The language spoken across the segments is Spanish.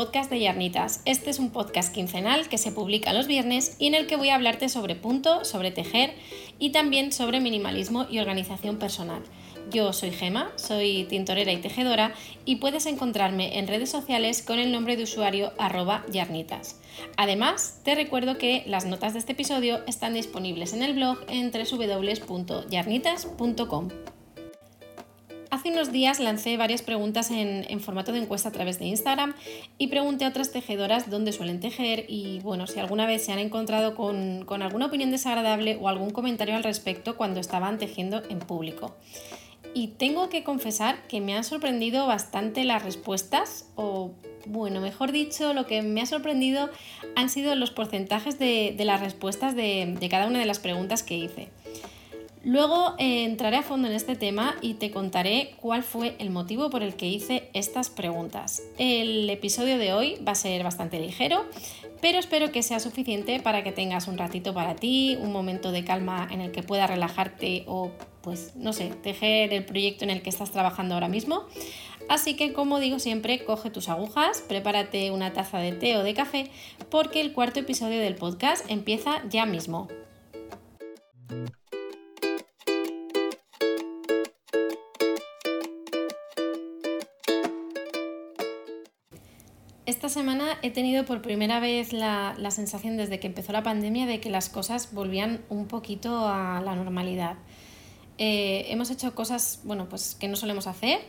podcast de Yarnitas. Este es un podcast quincenal que se publica los viernes y en el que voy a hablarte sobre punto, sobre tejer y también sobre minimalismo y organización personal. Yo soy Gema, soy tintorera y tejedora y puedes encontrarme en redes sociales con el nombre de usuario arroba yarnitas. Además, te recuerdo que las notas de este episodio están disponibles en el blog en www.yarnitas.com. Hace unos días lancé varias preguntas en, formato de encuesta a través de Instagram y pregunté a otras tejedoras dónde suelen tejer y bueno, si alguna vez se han encontrado con, alguna opinión desagradable o algún comentario al respecto cuando estaban tejiendo en público. Y tengo que confesar que me han sorprendido bastante las respuestas, o bueno, mejor dicho, lo que me ha sorprendido han sido los porcentajes de, las respuestas de cada una de las preguntas que hice. Luego eh, entraré a fondo en este tema y te contaré cuál fue el motivo por el que hice estas preguntas. El episodio de hoy va a ser bastante ligero, pero espero que sea suficiente para que tengas un ratito para ti, un momento de calma en el que puedas relajarte o, pues, no sé, tejer el proyecto en el que estás trabajando ahora mismo. Así que, como digo siempre, coge tus agujas, prepárate una taza de té o de café, porque el cuarto episodio del podcast empieza ya mismo. Semana he tenido por primera vez la, sensación desde que empezó la pandemia de que las cosas volvían un poquito a la normalidad. Eh, hemos hecho cosas bueno, pues que no solemos hacer.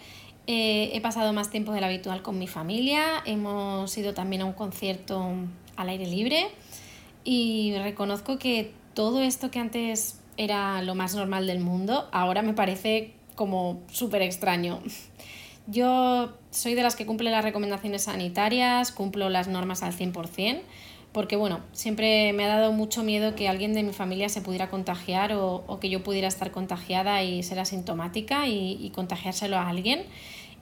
Eh, he pasado más tiempo del habitual con mi familia. Hemos ido también a un concierto al aire libre. Y reconozco que todo esto que antes era lo más normal del mundo, ahora me parece como súper extraño. Yo soy de las que cumple las recomendaciones sanitarias, cumplo las normas al 100%, porque bueno, siempre me ha dado mucho miedo que alguien de mi familia se pudiera contagiar o, que yo pudiera estar contagiada y ser asintomática y, contagiárselo a alguien.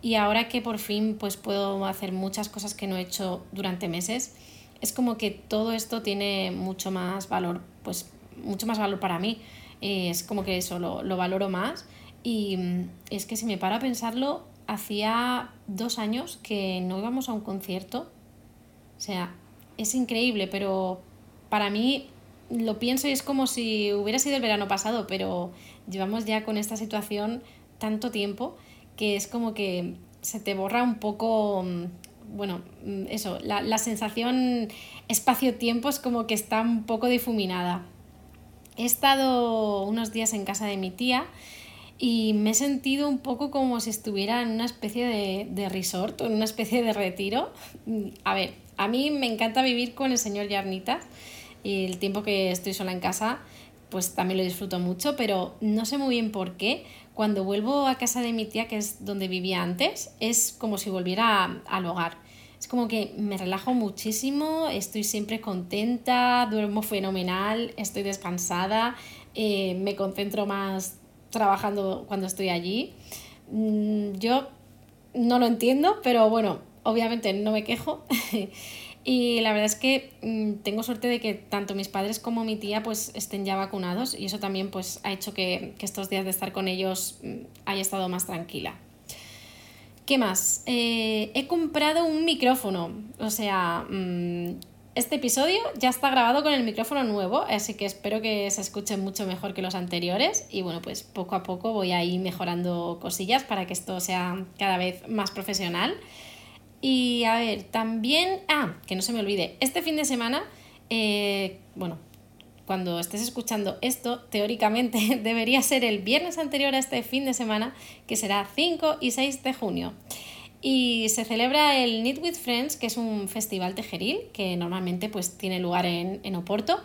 Y ahora que por fin pues puedo hacer muchas cosas que no he hecho durante meses, es como que todo esto tiene mucho más valor, pues mucho más valor para mí. Es como que eso lo, lo valoro más. Y mm, es que si me paro a pensarlo, hacía dos años que no íbamos a un concierto. O sea, es increíble, pero para mí lo pienso y es como si hubiera sido el verano pasado, pero llevamos ya con esta situación tanto tiempo que es como que se te borra un poco, mm, bueno, mm, eso, la, la sensación espacio-tiempo es como que está un poco difuminada. He estado unos días en casa de mi tía y me he sentido un poco como si estuviera en una especie de, de resort o en una especie de retiro. A ver, a mí me encanta vivir con el señor Yarnita y el tiempo que estoy sola en casa pues también lo disfruto mucho, pero no sé muy bien por qué. Cuando vuelvo a casa de mi tía, que es donde vivía antes, es como si volviera al hogar. Es como que me relajo muchísimo, estoy siempre contenta, duermo fenomenal, estoy descansada, eh, me concentro más trabajando cuando estoy allí. Mm, yo no lo entiendo, pero bueno, obviamente no me quejo. y la verdad es que mm, tengo suerte de que tanto mis padres como mi tía pues estén ya vacunados y eso también pues ha hecho que, estos días de estar con ellos mm, haya estado más tranquila. ¿Qué más? Eh, he comprado un micrófono, o sea, este episodio ya está grabado con el micrófono nuevo, así que espero que se escuche mucho mejor que los anteriores y bueno, pues poco a poco voy a ir mejorando cosillas para que esto sea cada vez más profesional. Y a ver, también, ah, que no se me olvide, este fin de semana, eh, bueno, cuando estés escuchando esto, teóricamente debería ser el viernes anterior a este fin de semana, que será 5 y 6 de junio. Y se celebra el Knit with Friends, que es un festival tejeril que normalmente pues, tiene lugar en, en Oporto.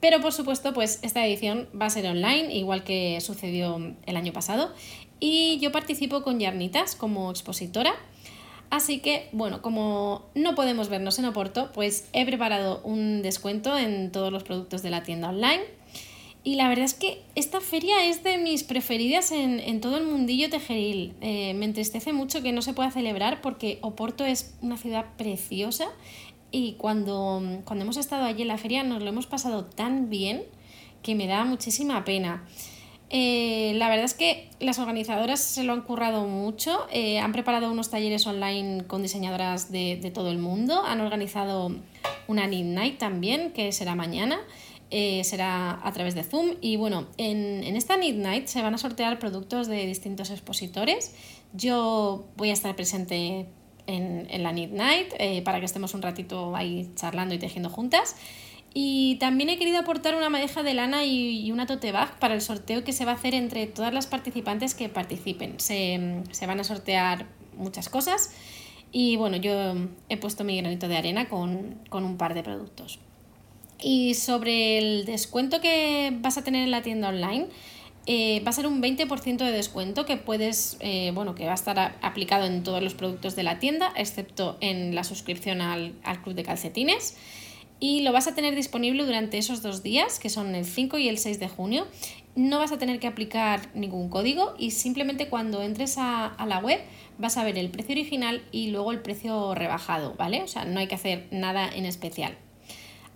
Pero por supuesto, pues esta edición va a ser online, igual que sucedió el año pasado. Y yo participo con Yarnitas como expositora. Así que, bueno, como no podemos vernos en Oporto, pues he preparado un descuento en todos los productos de la tienda online y la verdad es que esta feria es de mis preferidas en, todo el mundillo tejeril. Eh, me entristece mucho que no se pueda celebrar porque Oporto es una ciudad preciosa y cuando, cuando hemos estado allí en la feria nos lo hemos pasado tan bien que me da muchísima pena. Eh, la verdad es que las organizadoras se lo han currado mucho, eh, han preparado unos talleres online con diseñadoras de, todo el mundo, han organizado una Need Night también, que será mañana, eh, será a través de Zoom. Y bueno, en, esta Need Night se van a sortear productos de distintos expositores. Yo voy a estar presente en, en la Need Night para que estemos un ratito ahí charlando y tejiendo juntas. Y también he querido aportar una madeja de lana y, una tote bag para el sorteo que se va a hacer entre todas las participantes que participen. Se, van a sortear muchas cosas y bueno, yo he puesto mi granito de arena con, un par de productos. Y sobre el descuento que vas a tener en la tienda online, eh, va a ser un 20% de descuento que puedes, eh, bueno, que va a estar aplicado en todos los productos de la tienda, excepto en la suscripción al, al club de calcetines y lo vas a tener disponible durante esos dos días, que son el 5 y el 6 de junio. No vas a tener que aplicar ningún código y simplemente cuando entres a, la web vas a ver el precio original y luego el precio rebajado, ¿vale? O sea, no hay que hacer nada en especial.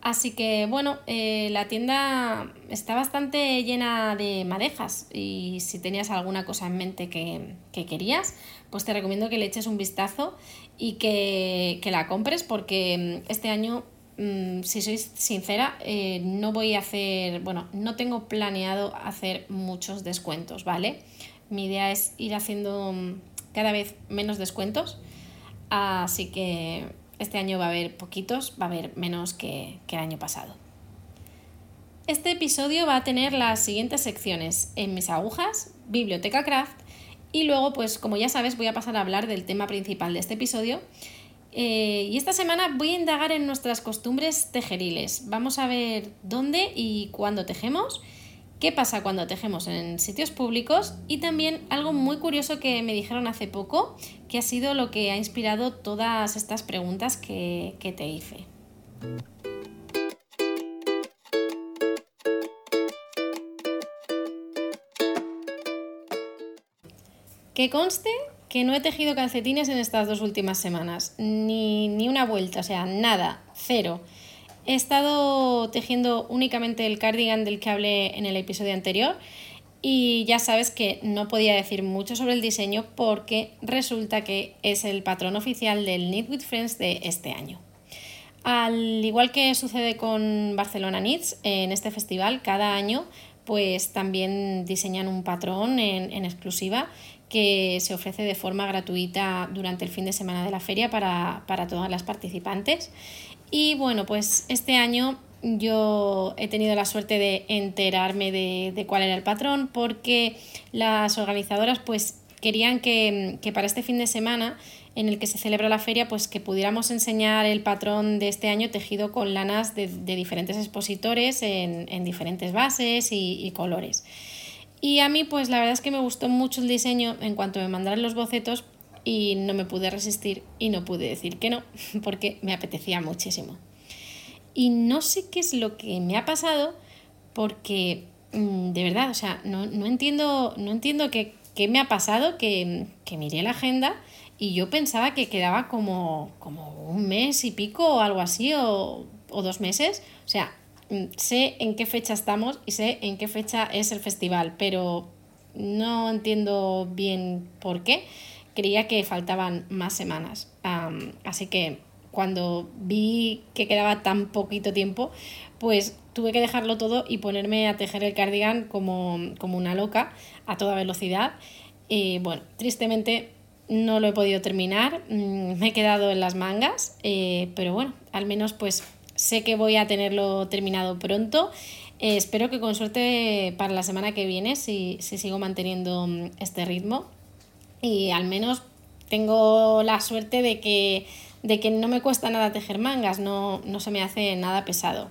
Así que bueno, eh, la tienda está bastante llena de madejas y si tenías alguna cosa en mente que, querías, pues te recomiendo que le eches un vistazo y que, que la compres porque este año Mm, si soy sincera, eh, no voy a hacer, bueno, no tengo planeado hacer muchos descuentos, ¿vale? Mi idea es ir haciendo mm, cada vez menos descuentos, así que este año va a haber poquitos, va a haber menos que, el año pasado. Este episodio va a tener las siguientes secciones en mis agujas, biblioteca craft y luego, pues como ya sabes, voy a pasar a hablar del tema principal de este episodio, eh, y esta semana voy a indagar en nuestras costumbres tejeriles. Vamos a ver dónde y cuándo tejemos, qué pasa cuando tejemos en sitios públicos y también algo muy curioso que me dijeron hace poco, que ha sido lo que ha inspirado todas estas preguntas que, que te hice. Que conste que no he tejido calcetines en estas dos últimas semanas, ni, una vuelta, o sea, nada, cero. He estado tejiendo únicamente el cardigan del que hablé en el episodio anterior y ya sabes que no podía decir mucho sobre el diseño porque resulta que es el patrón oficial del Knit with Friends de este año. Al igual que sucede con Barcelona Knits, en este festival cada año pues también diseñan un patrón en, en exclusiva que se ofrece de forma gratuita durante el fin de semana de la feria para, todas las participantes. Y bueno, pues este año yo he tenido la suerte de enterarme de, cuál era el patrón porque las organizadoras pues querían que, para este fin de semana en el que se celebra la feria pues que pudiéramos enseñar el patrón de este año tejido con lanas de, diferentes expositores en, diferentes bases y colores. Y a mí, pues la verdad es que me gustó mucho el diseño en cuanto me mandaron los bocetos y no me pude resistir y no pude decir que no, porque me apetecía muchísimo. Y no sé qué es lo que me ha pasado, porque mm, de verdad, o sea, no, entiendo, no entiendo qué, me ha pasado, que, que miré la agenda y yo pensaba que quedaba como, como un mes y pico o algo así, o, o dos meses. O sea, Mm, sé en qué fecha estamos y sé en qué fecha es el festival, pero no entiendo bien por qué. Creía que faltaban más semanas. así que cuando vi que quedaba tan poquito tiempo, pues tuve que dejarlo todo y ponerme a tejer el cardigan como, una loca, a toda velocidad. Y bueno, tristemente no lo he podido terminar, mm, me he quedado en las mangas, eh, pero bueno, al menos pues Sé que voy a tenerlo terminado pronto. Eh, espero que con suerte para la semana que viene, si, sigo manteniendo mm, este ritmo. Y al menos tengo la suerte de que, de que no me cuesta nada tejer mangas, no, no se me hace nada pesado.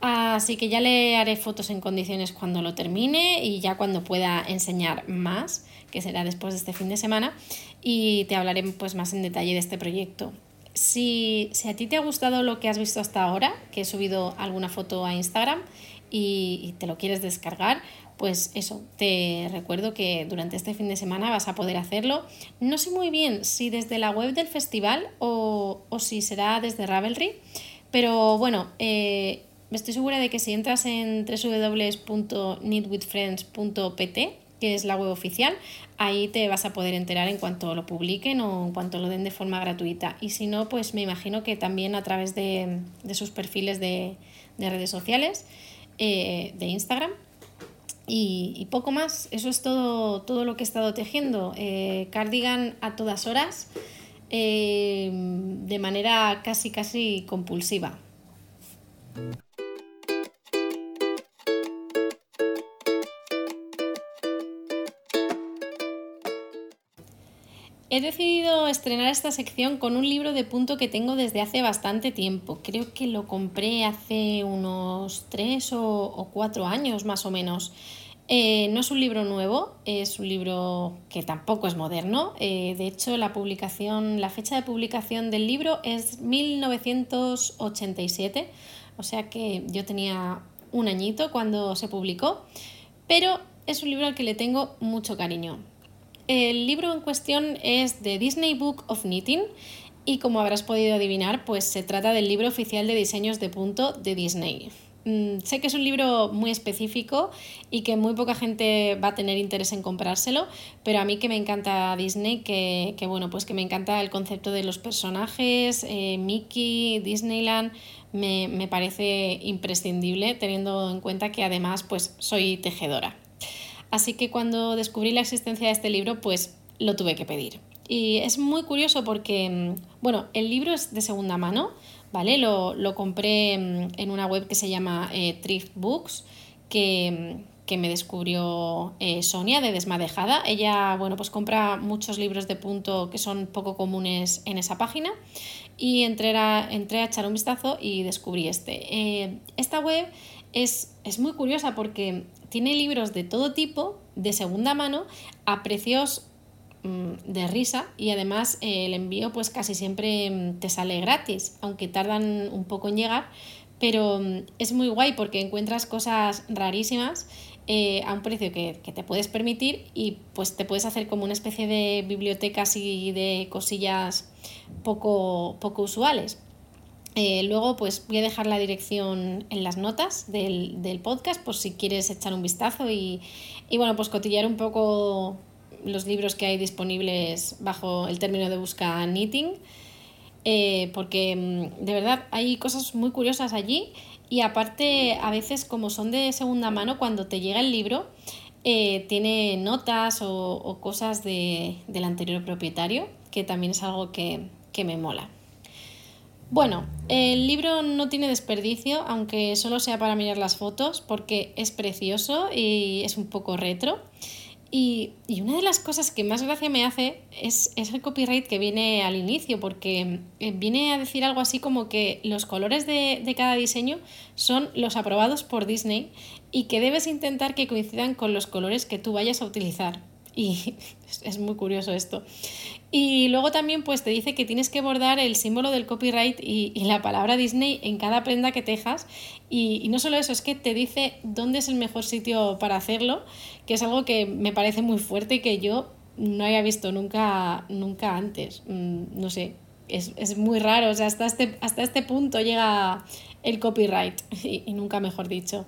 Así que ya le haré fotos en condiciones cuando lo termine y ya cuando pueda enseñar más, que será después de este fin de semana, y te hablaré pues más en detalle de este proyecto. Si, a ti te ha gustado lo que has visto hasta ahora, que he subido alguna foto a Instagram y, te lo quieres descargar, pues eso, te recuerdo que durante este fin de semana vas a poder hacerlo. No sé muy bien si desde la web del festival o, si será desde Ravelry, pero bueno, eh, estoy segura de que si entras en www.knitwithfriends.pt, que es la web oficial, ahí te vas a poder enterar en cuanto lo publiquen o en cuanto lo den de forma gratuita. Y si no, pues me imagino que también a través de, sus perfiles de, redes sociales, eh, de Instagram. Y, poco más, eso es todo, todo lo que he estado tejiendo. Eh, cardigan a todas horas, eh, de manera casi casi compulsiva. He decidido estrenar esta sección con un libro de punto que tengo desde hace bastante tiempo. Creo que lo compré hace unos tres o, cuatro años más o menos. Eh, no es un libro nuevo, es un libro que tampoco es moderno. Eh, de hecho, la fecha de publicación del libro es 1987, o sea que yo tenía un añito cuando se publicó, pero es un libro al que le tengo mucho cariño. El libro en cuestión es The Disney Book of Knitting y como habrás podido adivinar, pues se trata del libro oficial de diseños de punto de Disney. Mm, sé que es un libro muy específico y que muy poca gente va a tener interés en comprárselo, pero a mí que me encanta Disney, que, bueno, pues que me encanta el concepto de los personajes, eh, Mickey, Disneyland, me, me parece imprescindible teniendo en cuenta que además pues soy tejedora. Así que cuando descubrí la existencia de este libro, pues lo tuve que pedir. Y es muy curioso porque, mm, bueno, el libro es de segunda mano, ¿vale? Lo, compré mm, en una web que se llama eh, Thrift Books, que, mm, que me descubrió eh, Sonia de Desmadejada. Ella, bueno, pues compra muchos libros de punto que son poco comunes en esa página y entré a, entré a echar un vistazo y descubrí este. Eh, esta web es, es muy curiosa porque tiene libros de todo tipo, de segunda mano, a precios mm, de risa y además eh, el envío pues casi siempre mm, te sale gratis, aunque tardan un poco en llegar, pero mm, es muy guay porque encuentras cosas rarísimas eh, a un precio que, que, te puedes permitir y pues te puedes hacer como una especie de biblioteca así de cosillas poco, poco usuales. Eh, luego, pues voy a dejar la dirección en las notas del, podcast por si quieres echar un vistazo y, bueno, pues cotillar un poco los libros que hay disponibles bajo el término de busca knitting, eh, porque mm, de verdad hay cosas muy curiosas allí y aparte a veces como son de segunda mano, cuando te llega el libro, eh, tiene notas o, cosas del anterior propietario, que también es algo que me mola. Bueno, el libro no tiene desperdicio, aunque solo sea para mirar las fotos, porque es precioso y es un poco retro. Y, una de las cosas que más gracia me hace es, el copyright que viene al inicio, porque eh, viene a decir algo así como que los colores de, de cada diseño son los aprobados por Disney y que debes intentar que coincidan con los colores que tú vayas a utilizar. Y es muy curioso esto. Y luego también pues te dice que tienes que bordar el símbolo del copyright y, la palabra Disney en cada prenda que tejas. Y, no solo eso, es que te dice dónde es el mejor sitio para hacerlo, que es algo que me parece muy fuerte y que yo no había visto nunca, nunca antes. Mm, no sé, es, muy raro. O sea, hasta este, hasta este punto llega el copyright y nunca mejor dicho.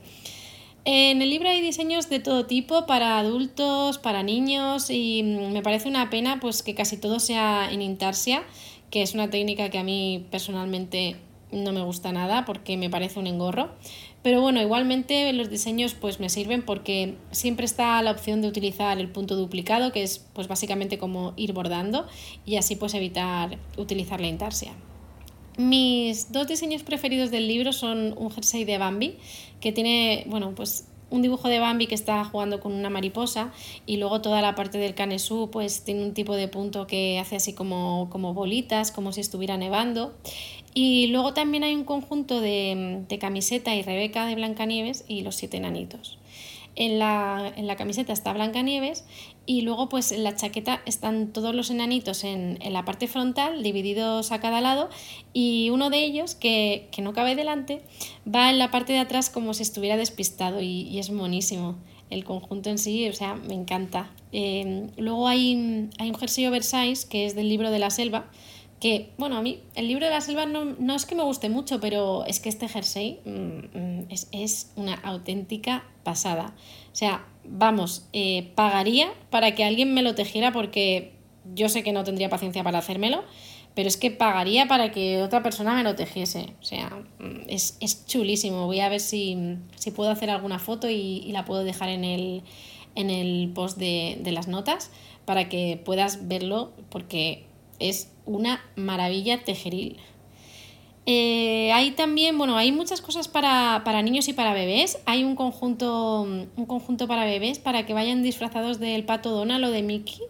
En el libro hay diseños de todo tipo para adultos, para niños y mm, me parece una pena pues que casi todo sea en intarsia, que es una técnica que a mí personalmente no me gusta nada porque me parece un engorro. Pero bueno, igualmente los diseños pues me sirven porque siempre está la opción de utilizar el punto duplicado, que es pues básicamente como ir bordando y así pues evitar utilizar la intarsia. Mis dos diseños preferidos del libro son un jersey de Bambi, que tiene, bueno, pues un dibujo de Bambi que está jugando con una mariposa y luego toda la parte del canesú pues tiene un tipo de punto que hace así como, como bolitas, como si estuviera nevando. Y luego también hay un conjunto de, de camiseta y Rebeca de Blancanieves y los siete enanitos. En la, en la camiseta está Blancanieves y luego pues en la chaqueta están todos los enanitos en, la parte frontal, divididos a cada lado, y uno de ellos, que, no cabe delante, va en la parte de atrás como si estuviera despistado y, es monísimo. El conjunto en sí, o sea, me encanta. Em, luego hay, hay un jersey oversize que es del libro de la selva, que, bueno, a mí el libro de la selva no, es que me guste mucho, pero es que este jersey mm, mm, es, una auténtica pasada. O sea, vamos, eh, pagaría para que alguien me lo tejiera porque yo sé que no tendría paciencia para hacérmelo, pero es que pagaría para que otra persona me lo tejiese. O sea, mm, es, chulísimo. Voy a ver si, puedo hacer alguna foto y, la puedo dejar en el, en el post de, de las notas para que puedas verlo porque es una maravilla tejeril. Eh, hay también, bueno, hay muchas cosas para, niños y para bebés. Hay un conjunto, un conjunto para bebés para que vayan disfrazados del pato Donald o de Mickey.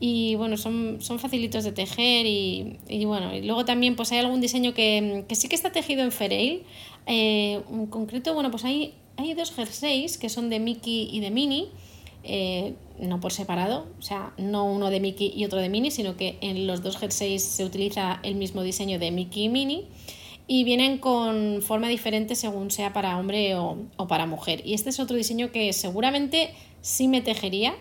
Y bueno, son, son facilitos de tejer. Y, bueno, y luego también pues hay algún diseño que, sí que está tejido en Fereil. Eh, en concreto, bueno, pues hay, hay dos jerseys que son de Mickey y de Minnie. Eh, no por separado, o sea, no uno de Mickey y otro de Minnie, sino que en los dos jerseys se utiliza el mismo diseño de Mickey y Minnie y vienen con forma diferente según sea para hombre o, para mujer. Y este es otro diseño que seguramente sí me tejería.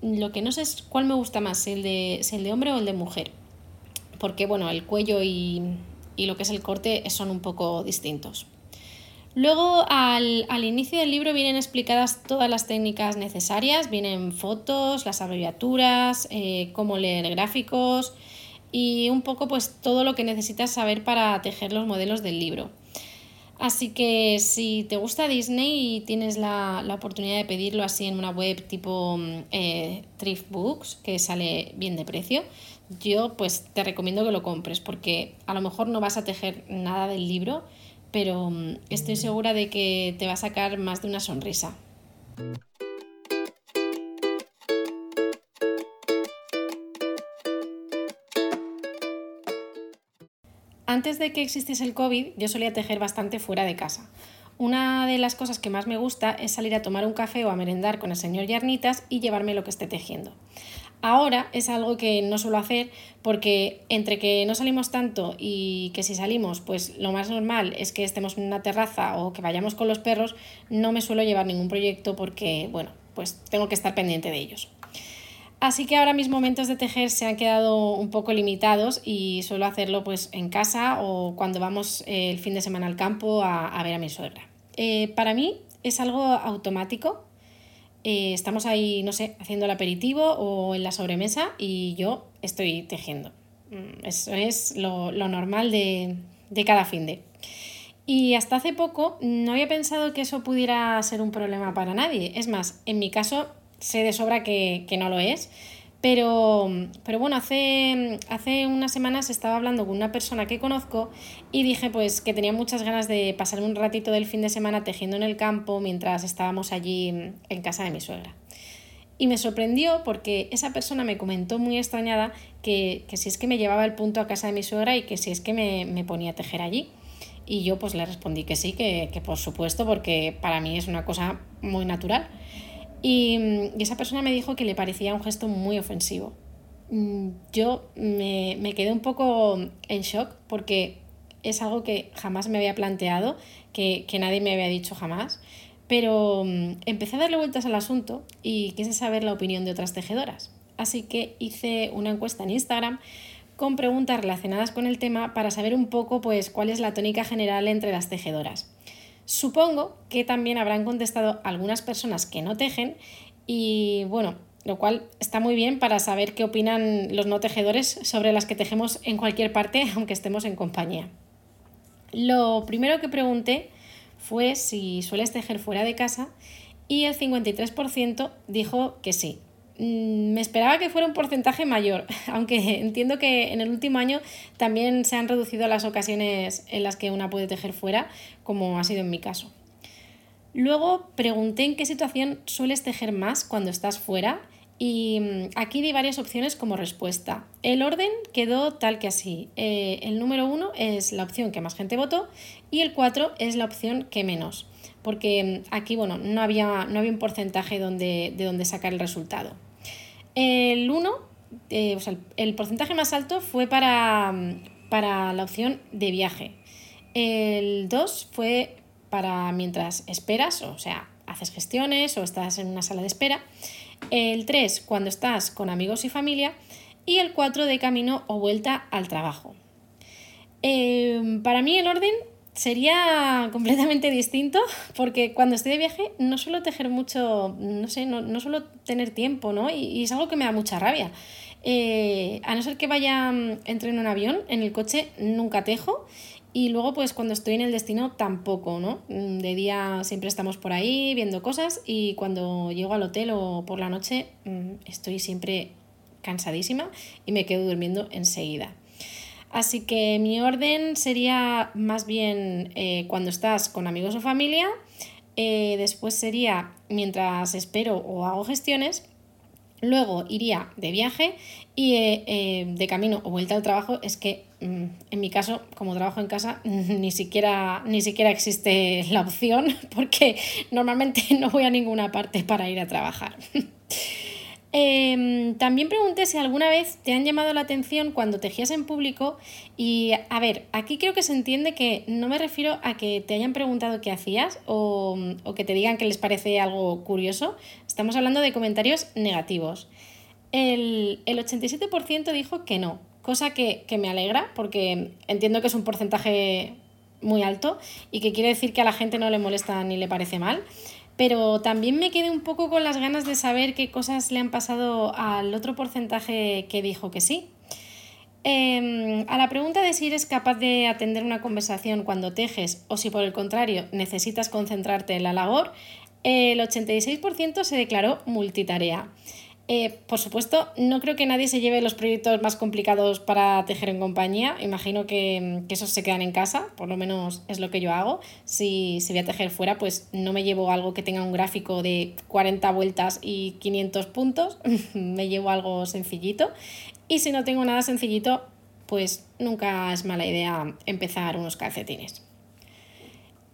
Lo que no sé es cuál me gusta más, si el de, el de hombre o el de mujer. Porque bueno, el cuello y, y lo que es el corte son un poco distintos. Luego, al, inicio del libro vienen explicadas todas las técnicas necesarias, vienen fotos, las abreviaturas, eh, cómo leer gráficos y un poco pues todo lo que necesitas saber para tejer los modelos del libro. Así que si te gusta Disney y tienes la, oportunidad de pedirlo así en una web tipo mm, eh, Thrift Books, que sale bien de precio, yo pues te recomiendo que lo compres porque a lo mejor no vas a tejer nada del libro, pero mm, estoy segura de que te va a sacar más de una sonrisa. Antes de que existiese el COVID, yo solía tejer bastante fuera de casa. Una de las cosas que más me gusta es salir a tomar un café o a merendar con el señor Yarnitas y llevarme lo que esté tejiendo. Ahora es algo que no suelo hacer porque entre que no salimos tanto y que si salimos, pues lo más normal es que estemos en una terraza o que vayamos con los perros, no me suelo llevar ningún proyecto porque, bueno, pues tengo que estar pendiente de ellos. Así que ahora mis momentos de tejer se han quedado un poco limitados y suelo hacerlo pues en casa o cuando vamos eh, el fin de semana al campo a, ver a mi suegra. Eh, para mí es algo automático eh, estamos ahí, no sé, haciendo el aperitivo o en la sobremesa y yo estoy tejiendo. Mm, eso es lo, normal de, cada fin de. Y hasta hace poco no había pensado que eso pudiera ser un problema para nadie. Es más, en mi caso sé de sobra que, que no lo es pero, pero bueno, hace, hace unas semanas estaba hablando con una persona que conozco y dije pues que tenía muchas ganas de pasarme un ratito del fin de semana tejiendo en el campo mientras estábamos allí en casa de mi suegra. Y me sorprendió porque esa persona me comentó muy extrañada que, que si es que me llevaba el punto a casa de mi suegra y que si es que me, me ponía a tejer allí. Y yo pues le respondí que sí, que, que por supuesto, porque para mí es una cosa muy natural. Y, esa persona me dijo que le parecía un gesto muy ofensivo. Mm, yo me, quedé un poco en shock porque es algo que jamás me había planteado, que, nadie me había dicho jamás, pero mm, empecé a darle vueltas al asunto y quise saber la opinión de otras tejedoras. Así que hice una encuesta en Instagram con preguntas relacionadas con el tema para saber un poco pues, cuál es la tónica general entre las tejedoras. Supongo que también habrán contestado algunas personas que no tejen y bueno, lo cual está muy bien para saber qué opinan los no tejedores sobre las que tejemos en cualquier parte, aunque estemos en compañía. Lo primero que pregunté fue si sueles tejer fuera de casa y el 53% dijo que sí. Mm, me esperaba que fuera un porcentaje mayor, aunque entiendo que en el último año también se han reducido las ocasiones en las que una puede tejer fuera, como ha sido en mi caso. Luego pregunté en qué situación sueles tejer más cuando estás fuera y mm, aquí di varias opciones como respuesta. El orden quedó tal que así. Eh, el número uno es la opción que más gente votó y el 4 es la opción que menos, porque mm, aquí bueno, no, había, no había un porcentaje donde, de donde sacar el resultado. El 1, eh, o sea, el, porcentaje más alto fue para, para la opción de viaje. El 2 fue para mientras esperas, o sea, haces gestiones o estás en una sala de espera. El 3, cuando estás con amigos y familia. y el 4 de camino o vuelta al trabajo. Em, para mí el orden sería completamente distinto porque cuando estoy de viaje no suelo tejer mucho, no sé, no, suelo tener tiempo, ¿no? Y, es algo que me da mucha rabia. Eh, a no ser que vaya, mm, entre en un avión, en el coche nunca tejo y luego pues cuando estoy en el destino tampoco, ¿no? Mm, de día siempre estamos por ahí viendo cosas y cuando llego al hotel o por la noche mm, estoy siempre cansadísima y me quedo durmiendo enseguida. Así que mi orden sería más bien eh, cuando estás con amigos o familia, eh, después sería mientras espero o hago gestiones, luego iría de viaje y eh, de camino o vuelta al trabajo es que mm, en mi caso, como trabajo en casa, ni siquiera, ni siquiera existe la opción porque normalmente no voy a ninguna parte para ir a trabajar. Em, también pregunté si alguna vez te han llamado la atención cuando tejías en público y a ver, aquí creo que se entiende que no me refiero a que te hayan preguntado qué hacías o, que te digan que les parece algo curioso, estamos hablando de comentarios negativos. El, 87% dijo que no, cosa que, que me alegra porque entiendo que es un porcentaje muy alto y que quiere decir que a la gente no le molesta ni le parece mal pero también me quedé un poco con las ganas de saber qué cosas le han pasado al otro porcentaje que dijo que sí. Em, a la pregunta de si eres capaz de atender una conversación cuando tejes o si por el contrario necesitas concentrarte en la labor, el 86% se declaró multitarea. Eh, por supuesto, no creo que nadie se lleve los proyectos más complicados para tejer en compañía. Imagino que, esos se quedan en casa, por lo menos es lo que yo hago. Si, si voy a tejer fuera, pues no me llevo algo que tenga un gráfico de 40 vueltas y 500 puntos. me llevo algo sencillito. Y si no tengo nada sencillito, pues nunca es mala idea empezar unos calcetines.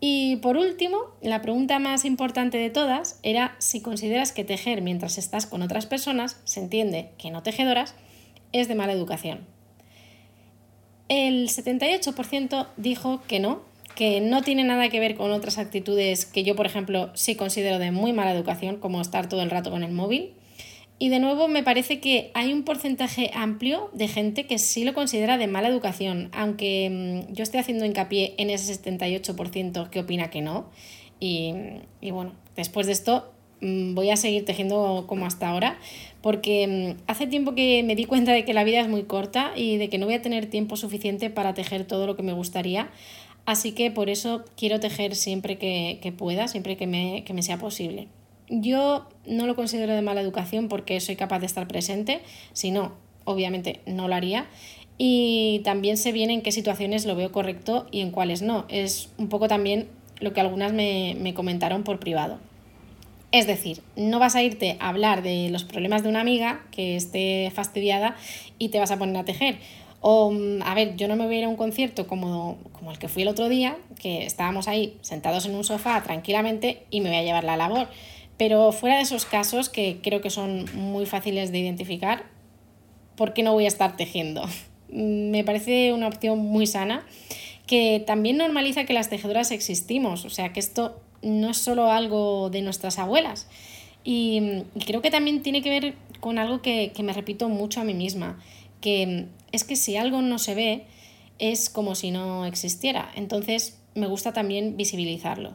Y por último, la pregunta más importante de todas era si consideras que tejer mientras estás con otras personas, se entiende que no tejedoras, es de mala educación. El 78% dijo que no, que no tiene nada que ver con otras actitudes que yo, por ejemplo, sí considero de muy mala educación, como estar todo el rato con el móvil y de nuevo me parece que hay un porcentaje amplio de gente que sí lo considera de mala educación, aunque mm, yo estoy haciendo hincapié en ese 78% que opina que no. Y, bueno, después de esto mm, voy a seguir tejiendo como hasta ahora, porque mm, hace tiempo que me di cuenta de que la vida es muy corta y de que no voy a tener tiempo suficiente para tejer todo lo que me gustaría. Así que por eso quiero tejer siempre que, pueda, siempre que me, que me sea posible. Yo no lo considero de mala educación porque soy capaz de estar presente, si no, obviamente no lo haría. Y también sé bien en qué situaciones lo veo correcto y en cuáles no. Es un poco también lo que algunas me, me comentaron por privado. Es decir, no vas a irte a hablar de los problemas de una amiga que esté fastidiada y te vas a poner a tejer. O, mm, a ver, yo no me voy a ir a un concierto como, como el que fui el otro día, que estábamos ahí sentados en un sofá tranquilamente y me voy a llevar la labor. Pero fuera de esos casos, que creo que son muy fáciles de identificar, ¿por qué no voy a estar tejiendo? Me parece una opción muy sana que también normaliza que las tejedoras existimos, o sea que esto no es solo algo de nuestras abuelas. Y, creo que también tiene que ver con algo que, que, me repito mucho a mí misma, que es que si algo no se ve, es como si no existiera. Entonces me gusta también visibilizarlo.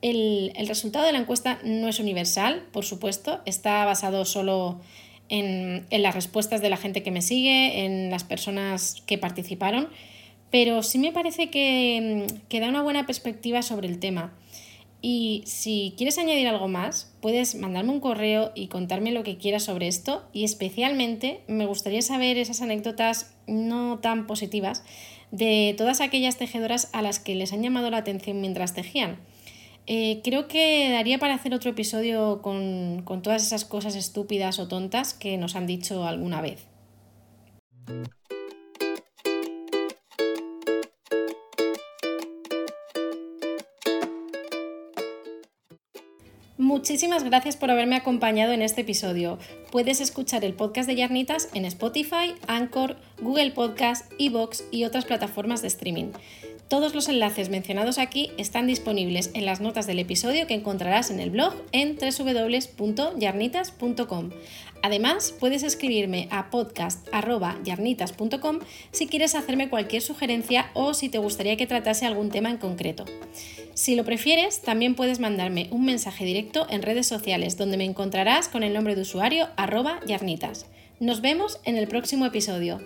El, resultado de la encuesta no es universal, por supuesto, está basado solo en, las respuestas de la gente que me sigue, en las personas que participaron, pero sí me parece que, que da una buena perspectiva sobre el tema. Y si quieres añadir algo más, puedes mandarme un correo y contarme lo que quieras sobre esto y especialmente me gustaría saber esas anécdotas no tan positivas de todas aquellas tejedoras a las que les han llamado la atención mientras tejían. Eh, creo que daría para hacer otro episodio con, con todas esas cosas estúpidas o tontas que nos han dicho alguna vez. Muchísimas gracias por haberme acompañado en este episodio. Puedes escuchar el podcast de Yarnitas en Spotify, Anchor, Google Podcast, Evox y otras plataformas de streaming. Todos los enlaces mencionados aquí están disponibles en las notas del episodio que encontrarás en el blog en www.yarnitas.com. Además, puedes escribirme a podcast.yarnitas.com si quieres hacerme cualquier sugerencia o si te gustaría que tratase algún tema en concreto. Si lo prefieres, también puedes mandarme un mensaje directo en redes sociales donde me encontrarás con el nombre de usuario arroba yarnitas. Nos vemos en el próximo episodio.